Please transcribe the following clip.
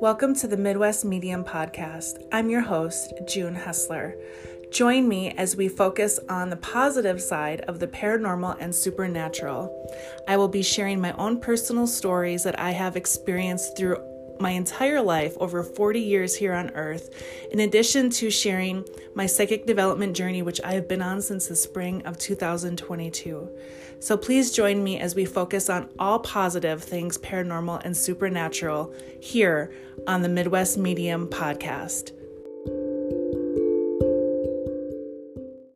Welcome to the Midwest Medium Podcast. I'm your host, June Hessler. Join me as we focus on the positive side of the paranormal and supernatural. I will be sharing my own personal stories that I have experienced through my entire life, over 40 years here on earth, in addition to sharing my psychic development journey, which I have been on since the spring of 2022. So please join me as we focus on all positive things paranormal and supernatural here on the Midwest Medium podcast.